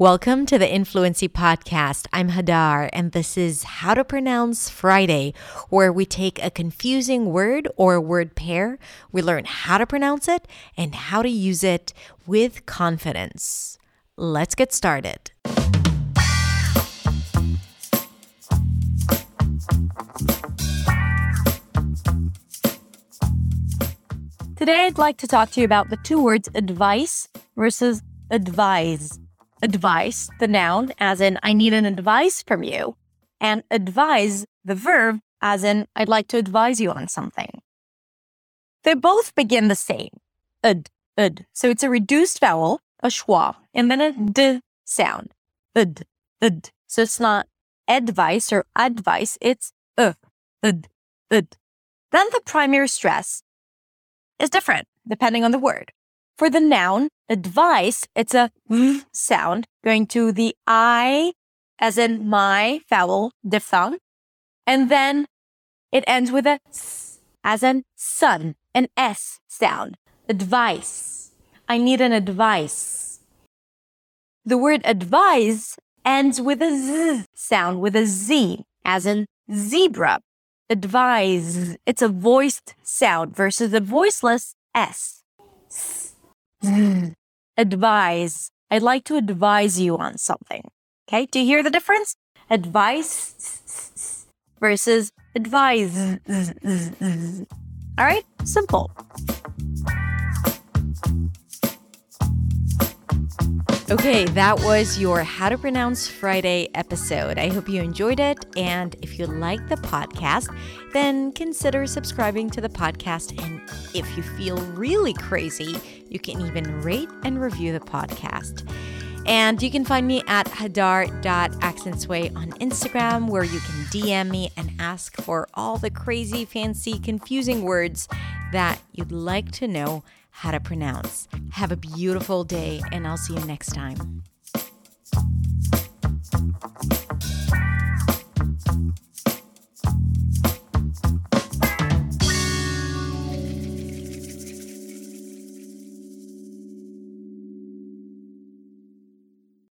Welcome to the Influency Podcast. I'm Hadar, and this is How to Pronounce Friday, where we take a confusing word or word pair, we learn how to pronounce it and how to use it with confidence. Let's get started. Today, I'd like to talk to you about the two words advice versus advise advice, the noun, as in, I need an advice from you, and advise, the verb, as in, I'd like to advise you on something. They both begin the same, ud, ud. So it's a reduced vowel, a schwa, and then a d sound, ud, ud. So it's not advice or advice, it's uh, ud, ud. Then the primary stress is different depending on the word. For the noun, advice, it's a v sound going to the I, as in my vowel diphthong. And then it ends with a s, as in sun, an S sound. Advice. I need an advice. The word advise ends with a z sound, with a Z, as in zebra. Advise. It's a voiced sound versus a voiceless S. advise. I'd like to advise you on something. Okay, do you hear the difference? Advice versus advise. All right, simple. Okay, that was your How to Pronounce Friday episode. I hope you enjoyed it. And if you like the podcast, then consider subscribing to the podcast. And if you feel really crazy, you can even rate and review the podcast. And you can find me at hadar.accentsway on Instagram, where you can DM me and ask for all the crazy, fancy, confusing words that you'd like to know how to pronounce. Have a beautiful day, and I'll see you next time.